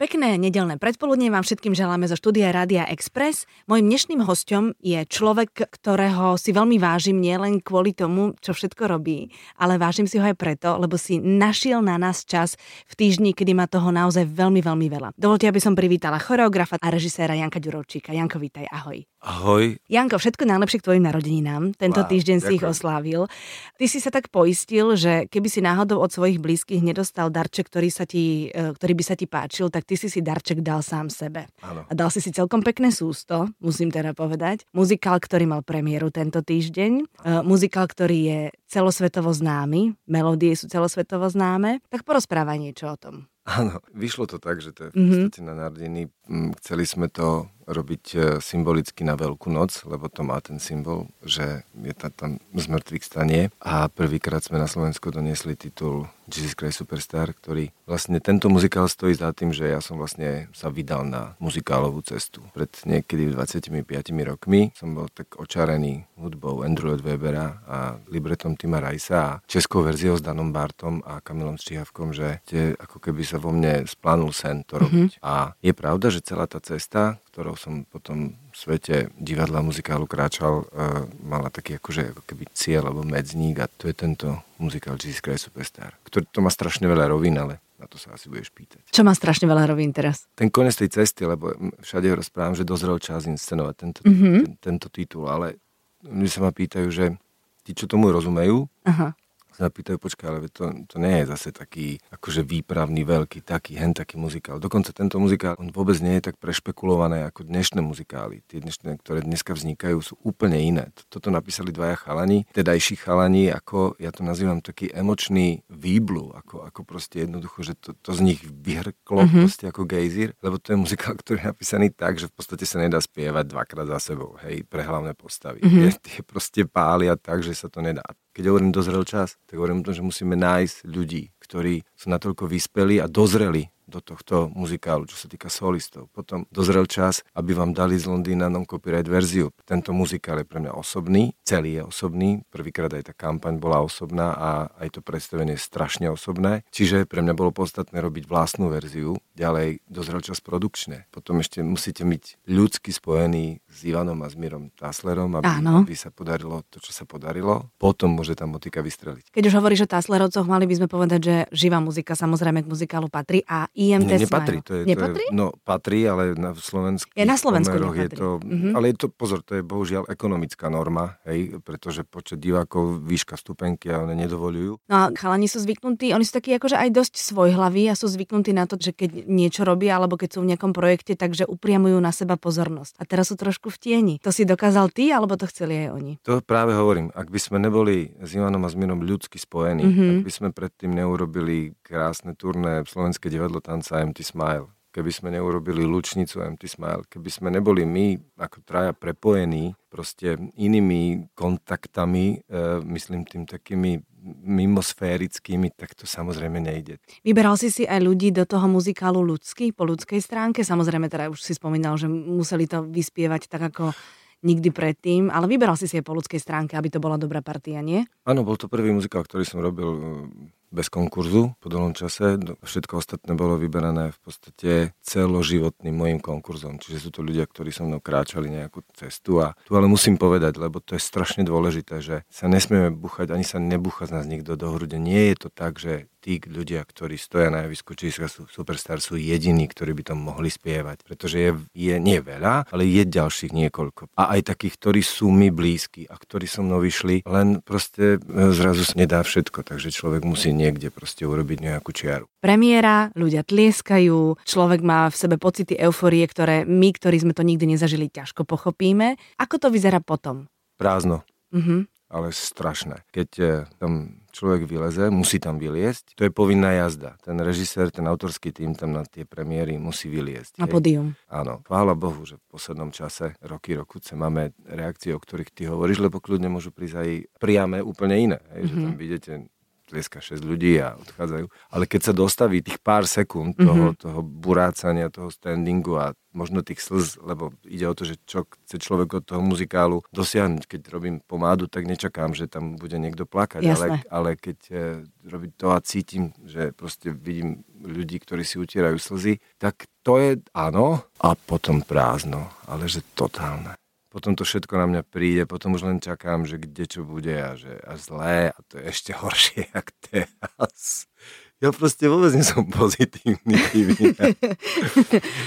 Pekné nedelné predpoludne vám všetkým želáme zo štúdia Rádia Express. Mojím dnešným hostom je človek, ktorého si veľmi vážim nielen kvôli tomu, čo všetko robí, ale vážim si ho aj preto, lebo si našiel na nás čas v týždni, kedy má toho naozaj veľmi, veľmi veľa. Dovolte, aby som privítala choreografa a režiséra Janka Ďurovčíka. Janko, vítaj, ahoj. Ahoj. Janko, všetko najlepšie k tvojim narodeninám. Tento wow, týždeň si ich oslávil. Ty si sa tak poistil, že keby si náhodou od svojich blízkych nedostal darček, ktorý, sa ti, e, ktorý by sa ti páčil, tak ty si si darček dal sám sebe. Áno. A dal si si celkom pekné sústo, musím teda povedať. Muzikál, ktorý mal premiéru tento týždeň. Uh, muzikál, ktorý je celosvetovo známy. Melódie sú celosvetovo známe. Tak porozprávaj niečo o tom. Áno, vyšlo to tak, že to je v mhm. podstate mm-hmm. na narodeniny. Chceli sme to robiť e, symbolicky na Veľkú noc, lebo to má ten symbol, že je tam, tam z mŕtvych stanie. A prvýkrát sme na Slovensku doniesli titul Jesus Christ Superstar, ktorý vlastne tento muzikál stojí za tým, že ja som vlastne sa vydal na muzikálovú cestu. Pred niekedy 25 rokmi som bol tak očarený hudbou Andrew Lloyd Webera a libretom Tima Rajsa a českou verziou s Danom Bartom a Kamilom Strihavkom, že tie, ako keby sa vo mne splánul sen to robiť. Mm-hmm. A je pravda, že celá tá cesta, ktorou som potom v svete divadla muzikálu kráčal, uh, mala taký akože ako keby cieľ alebo medzník a to je tento muzikál Jesus Christ Superstar, ktorý to má strašne veľa rovín, ale na to sa asi budeš pýtať. Čo má strašne veľa rovín teraz? Ten konec tej cesty, lebo všade rozprávam, že dozrel čas inscenovať tento, mm-hmm. ten, tento titul, ale oni sa ma pýtajú, že tí, čo tomu rozumejú, Aha sa pýtajú, počkaj, ale to, to nie je zase taký akože výpravný, veľký, taký, hen taký muzikál. Dokonca tento muzikál, on vôbec nie je tak prešpekulované ako dnešné muzikály. Tie dnešné, ktoré dneska vznikajú, sú úplne iné. Toto napísali dvaja chalani, tedajší chalani, ako ja to nazývam taký emočný výblu, ako, ako proste jednoducho, že to, to z nich vyhrklo mm-hmm. proste ako gejzír, lebo to je muzikál, ktorý je napísaný tak, že v podstate sa nedá spievať dvakrát za sebou, hej, pre hlavné postavy. Mm-hmm. Tie, tie proste pália tak, že sa to nedá keď hovorím dozrel čas, tak hovorím o tom, že musíme nájsť ľudí, ktorí sú natoľko vyspelí a dozreli do tohto muzikálu, čo sa týka solistov. Potom dozrel čas, aby vám dali z Londýna non-copyright verziu. Tento muzikál je pre mňa osobný, celý je osobný. Prvýkrát aj tá kampaň bola osobná a aj to predstavenie je strašne osobné. Čiže pre mňa bolo podstatné robiť vlastnú verziu. Ďalej dozrel čas produkčne. Potom ešte musíte byť ľudsky spojený s Ivanom a s Mirom Taslerom, aby, aby sa podarilo to, čo sa podarilo. Potom môže tá motika vystreliť. Keď už hovoríš o Taslerovcoch, mali by sme povedať, že živá muzika samozrejme k muzikálu patrí a IMT ne, nepatrí, to je, nepatrí? To je, no patrí, ale na Slovensku je na Slovensku je to, mm-hmm. ale je to, pozor, to je bohužiaľ ekonomická norma, hej, pretože počet divákov, výška stupenky a one nedovolujú. No a chalani sú zvyknutí, oni sú takí akože aj dosť svojhlaví a sú zvyknutí na to, že keď niečo robia alebo keď sú v nejakom projekte, takže upriamujú na seba pozornosť. A teraz sú trošku v tieni. To si dokázal ty, alebo to chceli aj oni? To práve hovorím. Ak by sme neboli s Ivanom a s Mirom ľudsky spojení, mm-hmm. ak by sme predtým neurobili krásne turné Slovenské divadlo tanca Empty Smile, keby sme neurobili lučnicu Empty Smile, keby sme neboli my ako traja prepojení proste inými kontaktami, e, myslím tým takými mimosférickými, tak to samozrejme nejde. Vyberal si si aj ľudí do toho muzikálu ľudský, po ľudskej stránke? Samozrejme, teda už si spomínal, že museli to vyspievať tak ako nikdy predtým, ale vyberal si si aj po ľudskej stránke, aby to bola dobrá partia, nie? Áno, bol to prvý muzikál, ktorý som robil bez konkurzu po dlhom čase. Všetko ostatné bolo vyberané v podstate celoživotným môjim konkurzom. Čiže sú to ľudia, ktorí so mnou kráčali nejakú cestu. A tu ale musím povedať, lebo to je strašne dôležité, že sa nesmieme buchať, ani sa nebucha z nás nikto do hrude. Nie je to tak, že tí ľudia, ktorí stoja na javisku sú Superstar, sú jediní, ktorí by to mohli spievať. Pretože je, je nie veľa, ale je ďalších niekoľko. A aj takých, ktorí sú mi blízki a ktorí so mnou vyšli, len proste e, zrazu sa nedá všetko, takže človek musí niekde proste urobiť nejakú čiaru. Premiéra, ľudia tlieskajú, človek má v sebe pocity euforie, ktoré my, ktorí sme to nikdy nezažili, ťažko pochopíme. Ako to vyzerá potom? Prázdno. Uh-huh ale strašné. Keď eh, tam človek vyleze, musí tam vyliesť, to je povinná jazda. Ten režisér, ten autorský tým tam na tie premiéry musí vyliesť. Na podium. Áno. Chvála Bohu, že v poslednom čase, roky, rokuce, máme reakcie, o ktorých ty hovoríš, lebo kľudne môžu prísť aj priame úplne iné. Hej, mm-hmm. Že tam mhm. vidíte tlieska 6 ľudí a odchádzajú. Ale keď sa dostaví tých pár sekúnd toho, mm-hmm. toho burácania, toho standingu a možno tých slz, lebo ide o to, že čo chce človek od toho muzikálu dosiahnuť. Keď robím pomádu, tak nečakám, že tam bude niekto plakať, ale, ale keď e, robím to a cítim, že proste vidím ľudí, ktorí si utierajú slzy, tak to je áno a potom prázdno, ale že totálne potom to všetko na mňa príde, potom už len čakám, že kde čo bude a že a zlé a to je ešte horšie, jak teraz. Ja proste vôbec nie som pozitívny.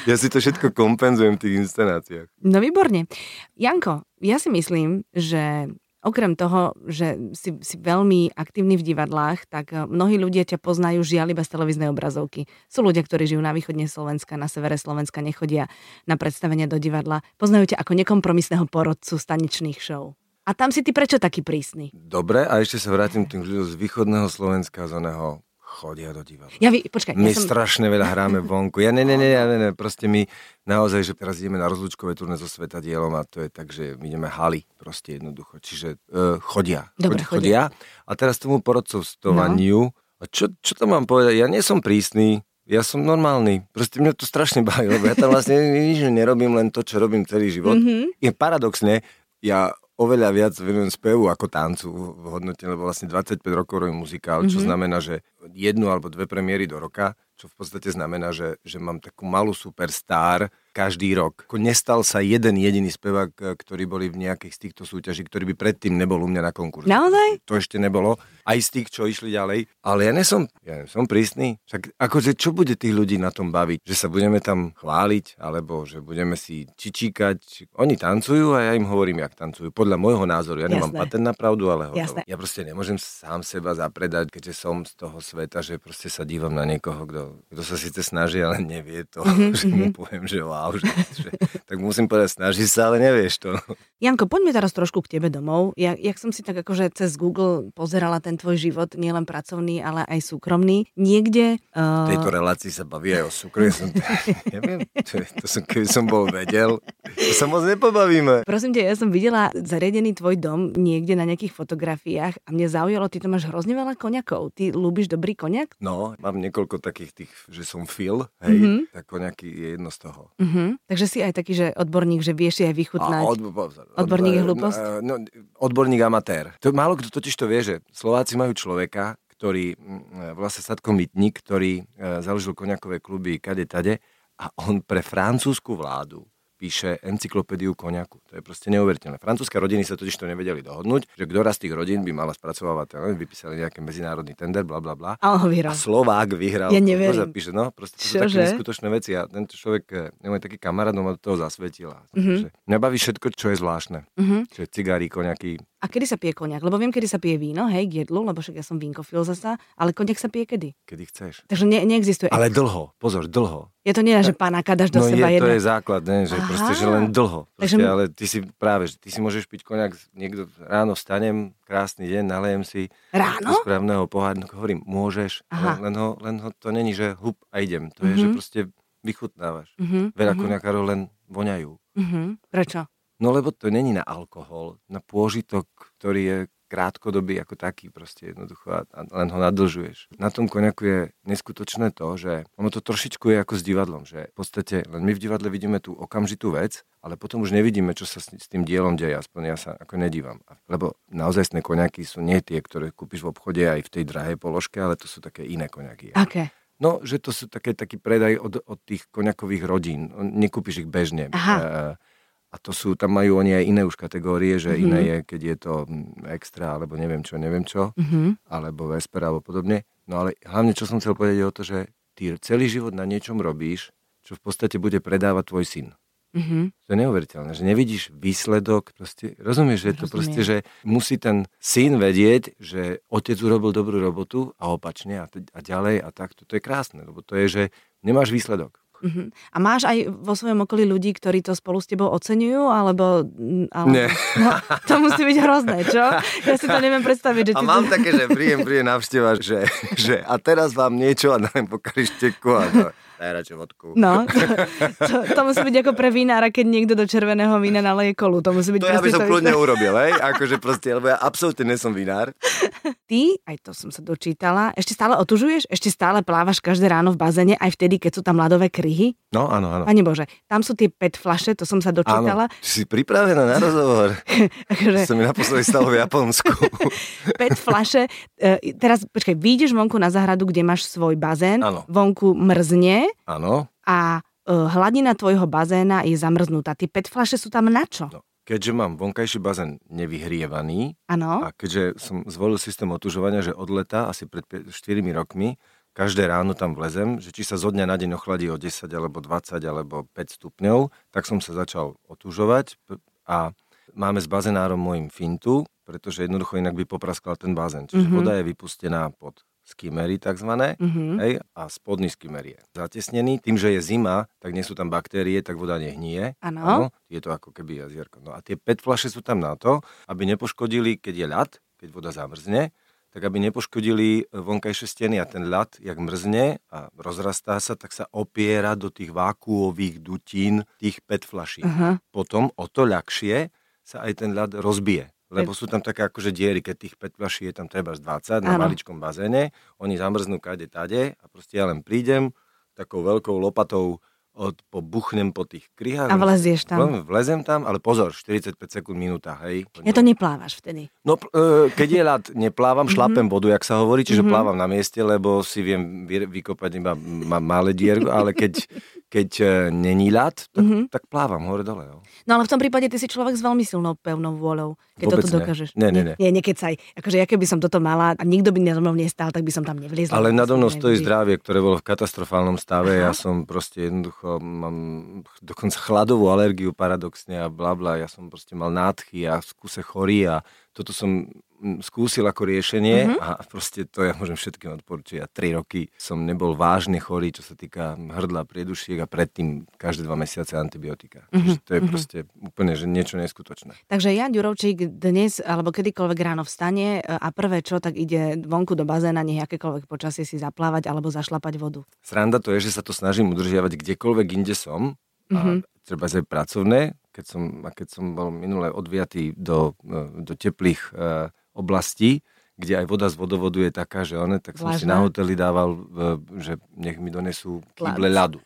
ja si to všetko kompenzujem v tých inscenáciách. No výborne. Janko, ja si myslím, že Okrem toho, že si, si veľmi aktívny v divadlách, tak eh, mnohí ľudia ťa poznajú žiaľ iba z televíznej obrazovky. Sú ľudia, ktorí žijú na východne Slovenska, na severe Slovenska, nechodia na predstavenia do divadla. Poznajú ťa ako nekompromisného porodcu staničných show. A tam si ty prečo taký prísny? Dobre, a ešte sa vrátim tým ľuďom z východného Slovenska, z oného chodia do divadla. Ja vy, počkaj. My ja som... strašne veľa hráme vonku. Ja ne, ne, ne, ne, ne, proste my naozaj, že teraz ideme na rozlúčkové turné so Svetadielom a to je tak, že my ideme haly proste jednoducho. Čiže uh, chodia. Dobre, chodia. chodia. A teraz tomu porodcovstovaniu, no. a čo, čo to mám povedať? Ja nie som prísny, ja som normálny. Proste mňa to strašne baví, lebo ja tam vlastne nič nerobím, len to, čo robím celý život. Mm-hmm. Je paradoxne, ja oveľa viac venujem spevu ako tancu v hodnote, lebo vlastne 25 rokov robím muzikál, čo mm-hmm. znamená, že jednu alebo dve premiéry do roka, čo v podstate znamená, že, že mám takú malú superstar, každý rok. Ako nestal sa jeden jediný spevák, e, ktorý boli v nejakých z týchto súťaží, ktorý by predtým nebol u mňa na konkurze. Naozaj? To ešte nebolo. Aj z tých, čo išli ďalej. Ale ja nesom, ja nesom prísny. Však akože čo bude tých ľudí na tom baviť? Že sa budeme tam chváliť, alebo že budeme si čičíkať. Oni tancujú a ja im hovorím, jak tancujú. Podľa môjho názoru. Ja nemám Jasné. patent na pravdu, ale hotovo. Ja proste nemôžem sám seba zapredať, keďže som z toho sveta, že proste sa dívam na niekoho, kto sa síce snaží, ale nevie to. Mm-hmm. že mu poviem, že wow, že, že, tak musím povedať, snaží sa, ale nevieš to. Janko, poďme teraz trošku k tebe domov. Ja, jak som si tak akože cez Google pozerala ten tvoj život, nielen pracovný, ale aj súkromný. Niekde... Uh... V tejto relácii sa baví aj o súkromí. Som, neviem, to, to som, keby som bol vedel, to sa moc nepobavíme. Prosím ťa, ja som videla zariadený tvoj dom niekde na nejakých fotografiách a mňa zaujalo, ty to máš hrozne veľa koňakov. Ty ľúbiš dobrý koňak? No, mám niekoľko takých tých, že som fil, hej, mm-hmm. tak koňaky je jedno z toho. Mm-hmm. Takže si aj taký, že odborník, že vieš si aj vychutnať. od, pozor, odborník je hlúposť? No, odborník amatér. To, málo kto totiž to vie, že Slováci majú človeka, ktorý, volá sa Sadko Mytník, ktorý e, založil koňakové kluby kade tade a on pre francúzsku vládu píše encyklopédiu koniaku. To je proste neuveriteľné. Francúzske rodiny sa totiž to nevedeli dohodnúť, že kto z tých rodín by mala spracovávať, neviem, vypísali nejaký medzinárodný tender, bla bla bla. A, a Slovák vyhral. Ja neviem. To zapíše, no, proste to sú také neskutočné veci a tento človek, eh, nemoj taký kamarát, no ma do toho zasvetil. Mm-hmm. Mňa baví všetko, čo je zvláštne. Mm-hmm. Čiže cigári, koniaky, a kedy sa pije koniak? Lebo viem, kedy sa pije víno, hej, k jedlu, lebo však ja som vínkofil zasa, ale koniak sa pije kedy? Kedy chceš. Takže ne, neexistuje. Ale dlho, pozor, dlho. Je to nie, že pána dáš do no seba je, jedno. to je základ, ne, že Aha. proste, že len dlho. Proste, Takže... Ale ty si práve, ty si môžeš piť koniak, niekto ráno vstanem, krásny deň, nalejem si ráno? správneho pohádnu, hovorím, môžeš, Aha. len ho, len ho, to není, že hup a idem. To mm-hmm. je, že mhm. proste vychutnávaš. Mm-hmm. Veľa mm-hmm. koniakárov len voňajú. Mm-hmm. Prečo? No lebo to není na alkohol, na pôžitok, ktorý je krátkodobý ako taký proste jednoducho a, a len ho nadlžuješ. Na tom koniaku je neskutočné to, že ono to trošičku je ako s divadlom, že v podstate len my v divadle vidíme tú okamžitú vec, ale potom už nevidíme, čo sa s, s tým dielom deje, aspoň ja sa ako nedívam. Lebo naozajstné koniaky sú nie tie, ktoré kúpiš v obchode aj v tej drahej položke, ale to sú také iné koniaky. Aké? Okay. No, že to sú také, taký predaj od, od tých koniakových rodín. Nekúpiš ich bežne. Aha. E, a to sú, tam majú oni aj iné už kategórie, že mm-hmm. iné je, keď je to mm, extra, alebo neviem čo, neviem čo, mm-hmm. alebo vespera, alebo podobne. No ale hlavne, čo som chcel povedať, je o to, že ty celý život na niečom robíš, čo v podstate bude predávať tvoj syn. Mm-hmm. To je neuveriteľné, že nevidíš výsledok, proste, rozumieš, že je to proste, že musí ten syn vedieť, že otec urobil dobrú robotu a opačne a, a ďalej a takto. To je krásne, lebo to je, že nemáš výsledok. Uh-huh. A máš aj vo svojom okolí ľudí, ktorí to spolu s tebou oceňujú, alebo... alebo Nie. No, to musí byť hrozné, čo? Ja si to neviem predstaviť. Že a mám to... také, že príjem, príjem navšteva, že, že a teraz vám niečo a dám po karišteku a to. Daj radšej vodku. No, to, to, to, musí byť ako pre vinára, keď niekto do červeného vína naleje kolu. To musí byť to ja by som kľudne urobil, hej? Akože proste, lebo ja absolútne nesom vinár. Ty, aj to som sa dočítala, ešte stále otužuješ? Ešte stále plávaš každé ráno v bazéne, aj vtedy, keď sú tam ľadové kryhy? No, áno, áno. Pane Bože, tam sú tie pet flaše, to som sa dočítala. Áno, si pripravená na rozhovor. akože... Som mi naposledy stalo v Japonsku. pet flaše, e, teraz, počkaj, vyjdeš vonku na zahradu, kde máš svoj bazén, áno. vonku mrzne. Áno. A e, hladina tvojho bazéna je zamrznutá. Tie pet flaše sú tam na čo? No keďže mám vonkajší bazén nevyhrievaný ano. a keďže som zvolil systém otužovania, že od leta, asi pred 4 rokmi, každé ráno tam vlezem, že či sa zo dňa na deň ochladí o 10 alebo 20 alebo 5 stupňov, tak som sa začal otužovať a máme s bazenárom môjim fintu, pretože jednoducho inak by popraskal ten bazén. Čiže mm-hmm. voda je vypustená pod skimery tzv. Mm-hmm. Hej, a spodný skimer je zatesnený. Tým, že je zima, tak nie sú tam baktérie, tak voda nehnie. Áno. Je to ako keby jazierko. No a tie PET flaše sú tam na to, aby nepoškodili, keď je ľad, keď voda zamrzne, tak aby nepoškodili vonkajšie steny a ten ľad, jak mrzne a rozrastá sa, tak sa opiera do tých vákuových dutín tých PET flaší. Uh-huh. Potom o to ľahšie sa aj ten ľad rozbije. Lebo sú tam také akože diery, keď tých 5 fľaší je tam treba z 20 na maličkom bazéne, oni zamrznú kade tade a proste ja len prídem takou veľkou lopatou od, pobuchnem po tých kryhách. A vlezieš tam. Vlezem tam, ale pozor, 45 sekúnd, minúta, hej. Ja to neplávaš vtedy. No, e, keď je ľad, neplávam, mhm. šlapem vodu, jak sa hovorí, čiže mm-hmm. plávam na mieste, lebo si viem vykopať iba malé dierko, ale keď, keď e, není ľad, tak, mm-hmm. tak plávam hore-dole. No. no ale v tom prípade ty si človek s veľmi silnou pevnou vôľou, keď Vôbec toto dokážeš. Nie, nie, nie. Nie, nekecaj. Akože ja keby som toto mala a nikto by na mnou nestal, tak by som tam nevliezla. Ale nado mnou stojí zdravie, ktoré bolo v katastrofálnom stave. Aha. Ja som proste jednoducho, mám dokonca chladovú alergiu paradoxne a bla bla. Ja som proste mal nádchy a v skúse chorý a toto som skúsil ako riešenie uh-huh. a proste to ja môžem všetkým odporučiť. Ja tri roky som nebol vážne chorý, čo sa týka hrdla, priedušiek a predtým každé dva mesiace antibiotika. Uh-huh. to je uh-huh. proste úplne že niečo neskutočné. Takže Jan Ďurovčík dnes alebo kedykoľvek ráno vstane e, a prvé čo, tak ide vonku do bazéna, nech akékoľvek počasie si zaplávať alebo zašlapať vodu. Sranda to je, že sa to snažím udržiavať kdekoľvek inde som. Uh-huh. A treba aj pracovné, keď som, keď som bol minule odviatý do, e, do teplých uh, oblasti, kde aj voda z vodovodu je taká, že one, tak som si na hoteli dával, že nech mi donesú kýble ľadu.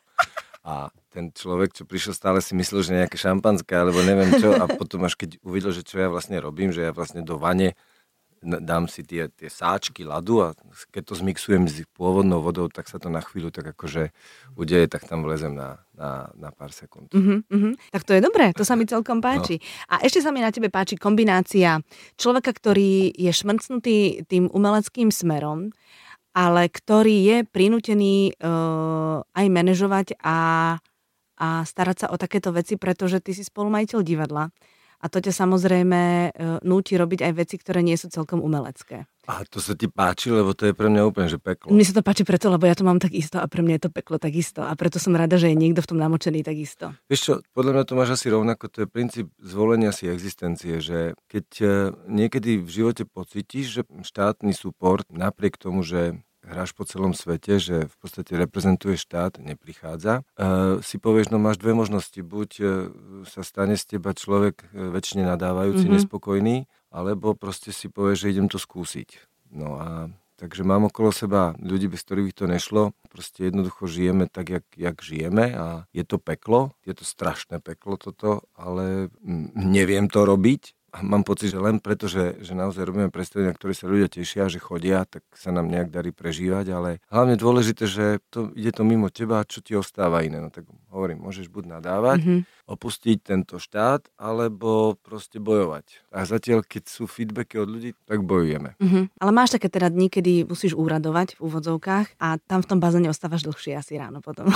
A ten človek, čo prišiel, stále si myslel, že nejaké šampanské, alebo neviem čo. A potom až keď uvidel, že čo ja vlastne robím, že ja vlastne do vane dám si tie, tie sáčky ľadu a keď to zmixujem s pôvodnou vodou, tak sa to na chvíľu tak akože udeje, tak tam vlezem na, na, na pár sekúnd. Uh-huh, uh-huh. Tak to je dobré, to sa mi celkom páči. No. A ešte sa mi na tebe páči kombinácia človeka, ktorý je šmrcnutý tým umeleckým smerom, ale ktorý je prinútený uh, aj manažovať a, a starať sa o takéto veci, pretože ty si spolumajiteľ divadla a to ťa samozrejme e, núti robiť aj veci, ktoré nie sú celkom umelecké. A to sa ti páči, lebo to je pre mňa úplne, že peklo. Mne sa to páči preto, lebo ja to mám takisto a pre mňa je to peklo takisto. A preto som rada, že je niekto v tom namočený takisto. Vieš čo, podľa mňa to máš asi rovnako, to je princíp zvolenia si existencie, že keď e, niekedy v živote pocítiš, že štátny suport napriek tomu, že hráš po celom svete, že v podstate reprezentuješ štát, neprichádza. E, si povieš, no máš dve možnosti. Buď e, sa stane z teba človek e, väčšine nadávajúci, mm-hmm. nespokojný, alebo proste si povieš, že idem to skúsiť. No a takže mám okolo seba ľudí, bez ktorých to nešlo. Proste jednoducho žijeme tak, jak, jak žijeme a je to peklo, je to strašné peklo toto, ale neviem to robiť a mám pocit, že len preto, že, že naozaj robíme predstavenia, ktoré sa ľudia tešia, že chodia, tak sa nám nejak darí prežívať, ale hlavne dôležité, že to, ide to mimo teba, čo ti ostáva iné. No tak hovorím, môžeš buď nadávať, mm-hmm. Opustiť tento štát, alebo proste bojovať. A zatiaľ, keď sú feedbacky od ľudí, tak bojujeme. Mm-hmm. Ale máš také teda dni, kedy musíš úradovať v úvodzovkách a tam v tom bazéne ostávaš dlhšie asi ráno potom.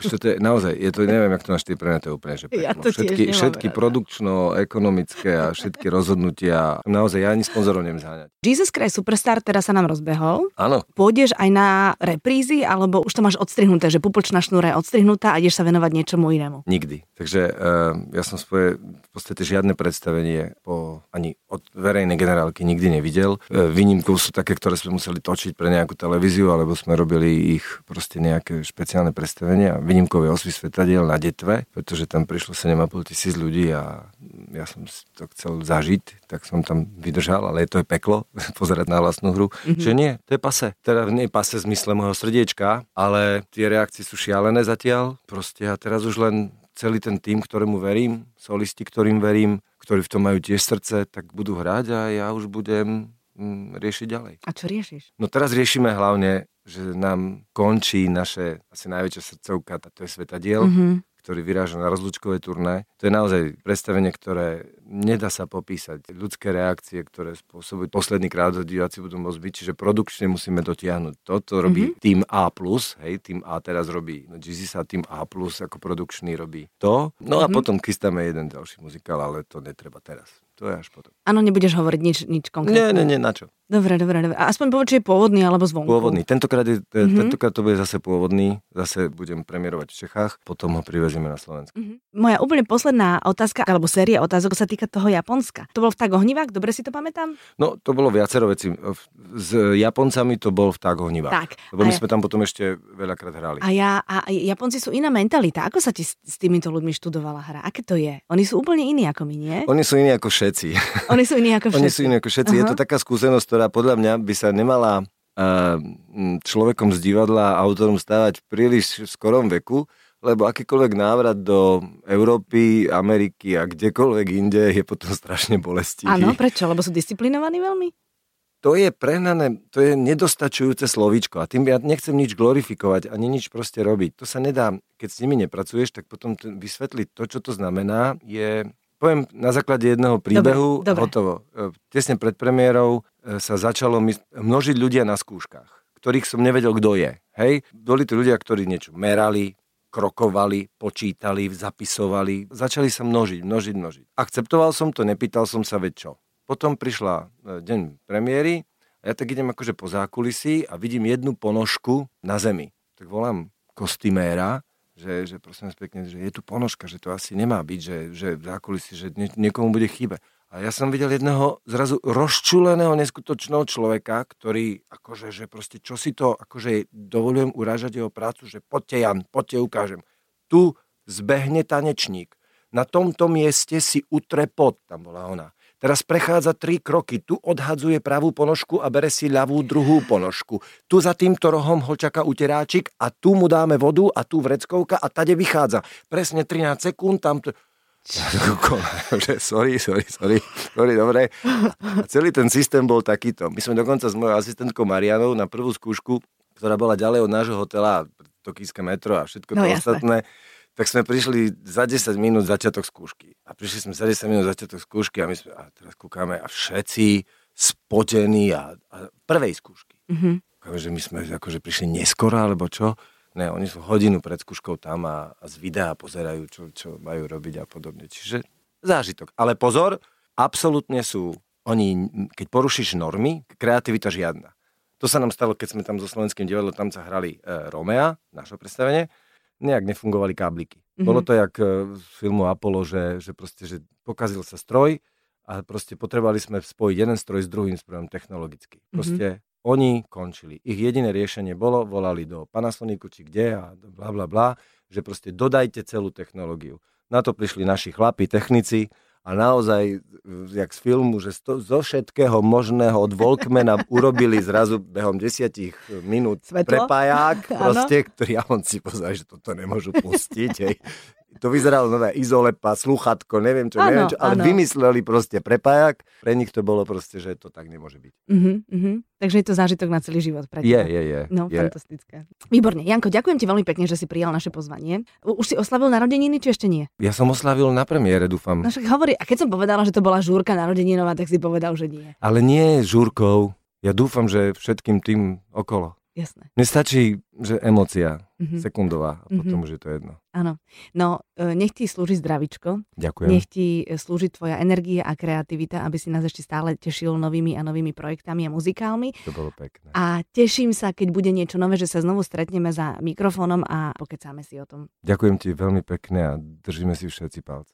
Čo to je, naozaj, je to, neviem, jak to máš ty to úplne, že. Ja to všetky, všetky produkčno, ekonomické a všetky rozhodnutia. Naozaj, ja ani sponzorov neviem zháňať. Jesus Christ Superstar teraz sa nám rozbehol. Áno. Pôjdeš aj na reprízy, alebo už to máš odstrihnuté, že pupočná šnúra je odstrihnutá a ideš sa venovať niečomu inému? Nikdy. Takže ja som svoje v podstate žiadne predstavenie po, ani od verejnej generálky nikdy nevidel. Uh, výnimkou sú také, ktoré sme museli točiť pre nejakú televíziu, alebo sme robili ich proste nejaké špeciálne predstavenia. Výnimkové osvy svetadiel na Detve, pretože tam prišlo 7,5 tisíc ľudí a ja som to chcel zažiť, tak som tam vydržal, ale to je peklo, pozerať na vlastnú hru. Mm-hmm. Že nie, to je pase. Teda nie je pase v zmysle môjho srdiečka, ale tie reakcie sú šialené zatiaľ. Proste a teraz už len celý ten tým, ktorému verím, solisti, ktorým verím, ktorí v tom majú tiež srdce, tak budú hrať a ja už budem mm, riešiť ďalej. A čo riešiš? No teraz riešime hlavne, že nám končí naše asi najväčšia srdcovka, to je Svetadiel. Mm-hmm ktorý vyráža na rozlučkové turné. To je naozaj predstavenie, ktoré nedá sa popísať. Ľudské reakcie, ktoré spôsobujú posledný krát, diváci budú môcť byť, čiže produkčne musíme dotiahnuť. Toto robí mm-hmm. tým A+, hej, tým A teraz robí, no Jeezy sa tým A+, ako produkčný robí to. No a mm-hmm. potom chystáme jeden ďalší muzikál, ale to netreba teraz. To je až potom. Áno, nebudeš hovoriť nič, nič konkrétne. Nie, nie, nie, na čo. Dobre, dobre, dobre. A aspoň povedz, či je pôvodný alebo zvonku. Pôvodný. Tentokrát, je, mm-hmm. tentokrát to bude zase pôvodný. Zase budem premiérovať v Čechách, potom ho privezieme na Slovensku. Mm-hmm. Moja úplne posledná otázka, alebo séria otázok sa týka toho Japonska. To bol v Ohnivák, dobre si to pamätám? No, to bolo viacero vecí. S Japoncami to bol v Ohnivák. Tak. Lebo my ja... sme tam potom ešte veľakrát hrali. A, ja, a Japonci sú iná mentalita. Ako sa ti s, s týmito ľuďmi študovala hra? Aké to je? Oni sú úplne iní ako my, nie? Oni sú iní ako všetci. Oni sú iní ako všetci. Oni sú iní ako všetci. Uh-huh. Je to taká skúsenosť, ktorá podľa mňa by sa nemala človekom z divadla a autorom stávať v príliš skorom veku, lebo akýkoľvek návrat do Európy, Ameriky a kdekoľvek inde je potom strašne bolestivý. Áno, prečo? Lebo sú disciplinovaní veľmi? To je prehnané, to je nedostačujúce slovíčko a tým ja nechcem nič glorifikovať ani nič proste robiť. To sa nedá, keď s nimi nepracuješ, tak potom vysvetliť to, čo to znamená, je Poviem na základe jedného príbehu, dobre, dobre. hotovo. E, tesne pred premiérou sa začalo množiť ľudia na skúškach, ktorých som nevedel, kto je. Hej? Boli to ľudia, ktorí niečo merali, krokovali, počítali, zapisovali. Začali sa množiť, množiť, množiť. Akceptoval som to, nepýtal som sa, veď čo. Potom prišla e, deň premiéry a ja tak idem akože po zákulisí a vidím jednu ponožku na zemi. Tak volám kostyméra že, že prosím vás pekne, že je tu ponožka, že to asi nemá byť, že, že v zákulisí, že nie, niekomu bude chýbať. A ja som videl jedného zrazu rozčuleného, neskutočného človeka, ktorý akože, že proste čo si to, akože dovolujem urážať jeho prácu, že poďte Jan, poďte ukážem. Tu zbehne tanečník. Na tomto mieste si utre pod, tam bola ona. Teraz prechádza tri kroky. Tu odhadzuje pravú ponožku a bere si ľavú druhú ponožku. Tu za týmto rohom ho čaká uteráčik a tu mu dáme vodu a tu vreckovka a tade vychádza. Presne 13 sekúnd tam... T- sorry, sorry, sorry, sorry, dobre. A celý ten systém bol takýto. My sme dokonca s mojou asistentkou Marianou na prvú skúšku, ktorá bola ďalej od nášho hotela, Tokijské metro a všetko no, to ostatné, tak sme prišli za 10 minút začiatok skúšky. A prišli sme za 10 minút začiatok skúšky a my sme, a teraz kúkame a všetci spotení a, a prvej skúšky. Mm-hmm. že my sme akože prišli neskoro, alebo čo. Ne, oni sú hodinu pred skúškou tam a, a z videa pozerajú, čo, čo majú robiť a podobne. Čiže zážitok. Ale pozor, absolútne sú oni, keď porušíš normy, kreativita žiadna. To sa nám stalo, keď sme tam so slovenským divadlom, tam sa hrali e, Romea, naše predstavenie, nejak nefungovali kábliky. Mm-hmm. Bolo to jak e, z filmu Apollo, že, že proste, že pokazil sa stroj a proste potrebovali sme spojiť jeden stroj s druhým strojom technologicky. Mhm. Proste. Oni končili. Ich jediné riešenie bolo, volali do Panasonicu či kde a bla bla bla, že proste dodajte celú technológiu. Na to prišli naši chlapi, technici, a naozaj, jak z filmu, že sto, zo všetkého možného od Volkmana urobili zrazu behom desiatich minút Svetlo? prepáják, proste, ktorý ja on si pozrie, že toto nemôžu pustiť. Hej to vyzeralo nové izolepa, sluchatko, neviem čo, ano, neviem čo, ale ano. vymysleli proste prepájak. Pre nich to bolo proste, že to tak nemôže byť. Uh-huh, uh-huh. Takže je to zážitok na celý život pre Je, je, je. No, je. fantastické. Výborne. Janko, ďakujem ti veľmi pekne, že si prijal naše pozvanie. Už si oslavil narodeniny, či ešte nie? Ja som oslavil na premiére, dúfam. No však hovorí, a keď som povedala, že to bola žúrka narodeninová, tak si povedal, že nie. Ale nie žúrkou. Ja dúfam, že všetkým tým okolo. Jasné. Mne stačí, že emocia, mm-hmm. sekundová a potom mm-hmm. už je to jedno. Áno. No, e, nech ti slúži zdravičko. Ďakujem. Nech ti e, slúži tvoja energia a kreativita, aby si nás ešte stále tešil novými a novými projektami a muzikálmi. To bolo pekné. A teším sa, keď bude niečo nové, že sa znovu stretneme za mikrofónom a pokecáme si o tom. Ďakujem ti veľmi pekne a držíme si všetci palce.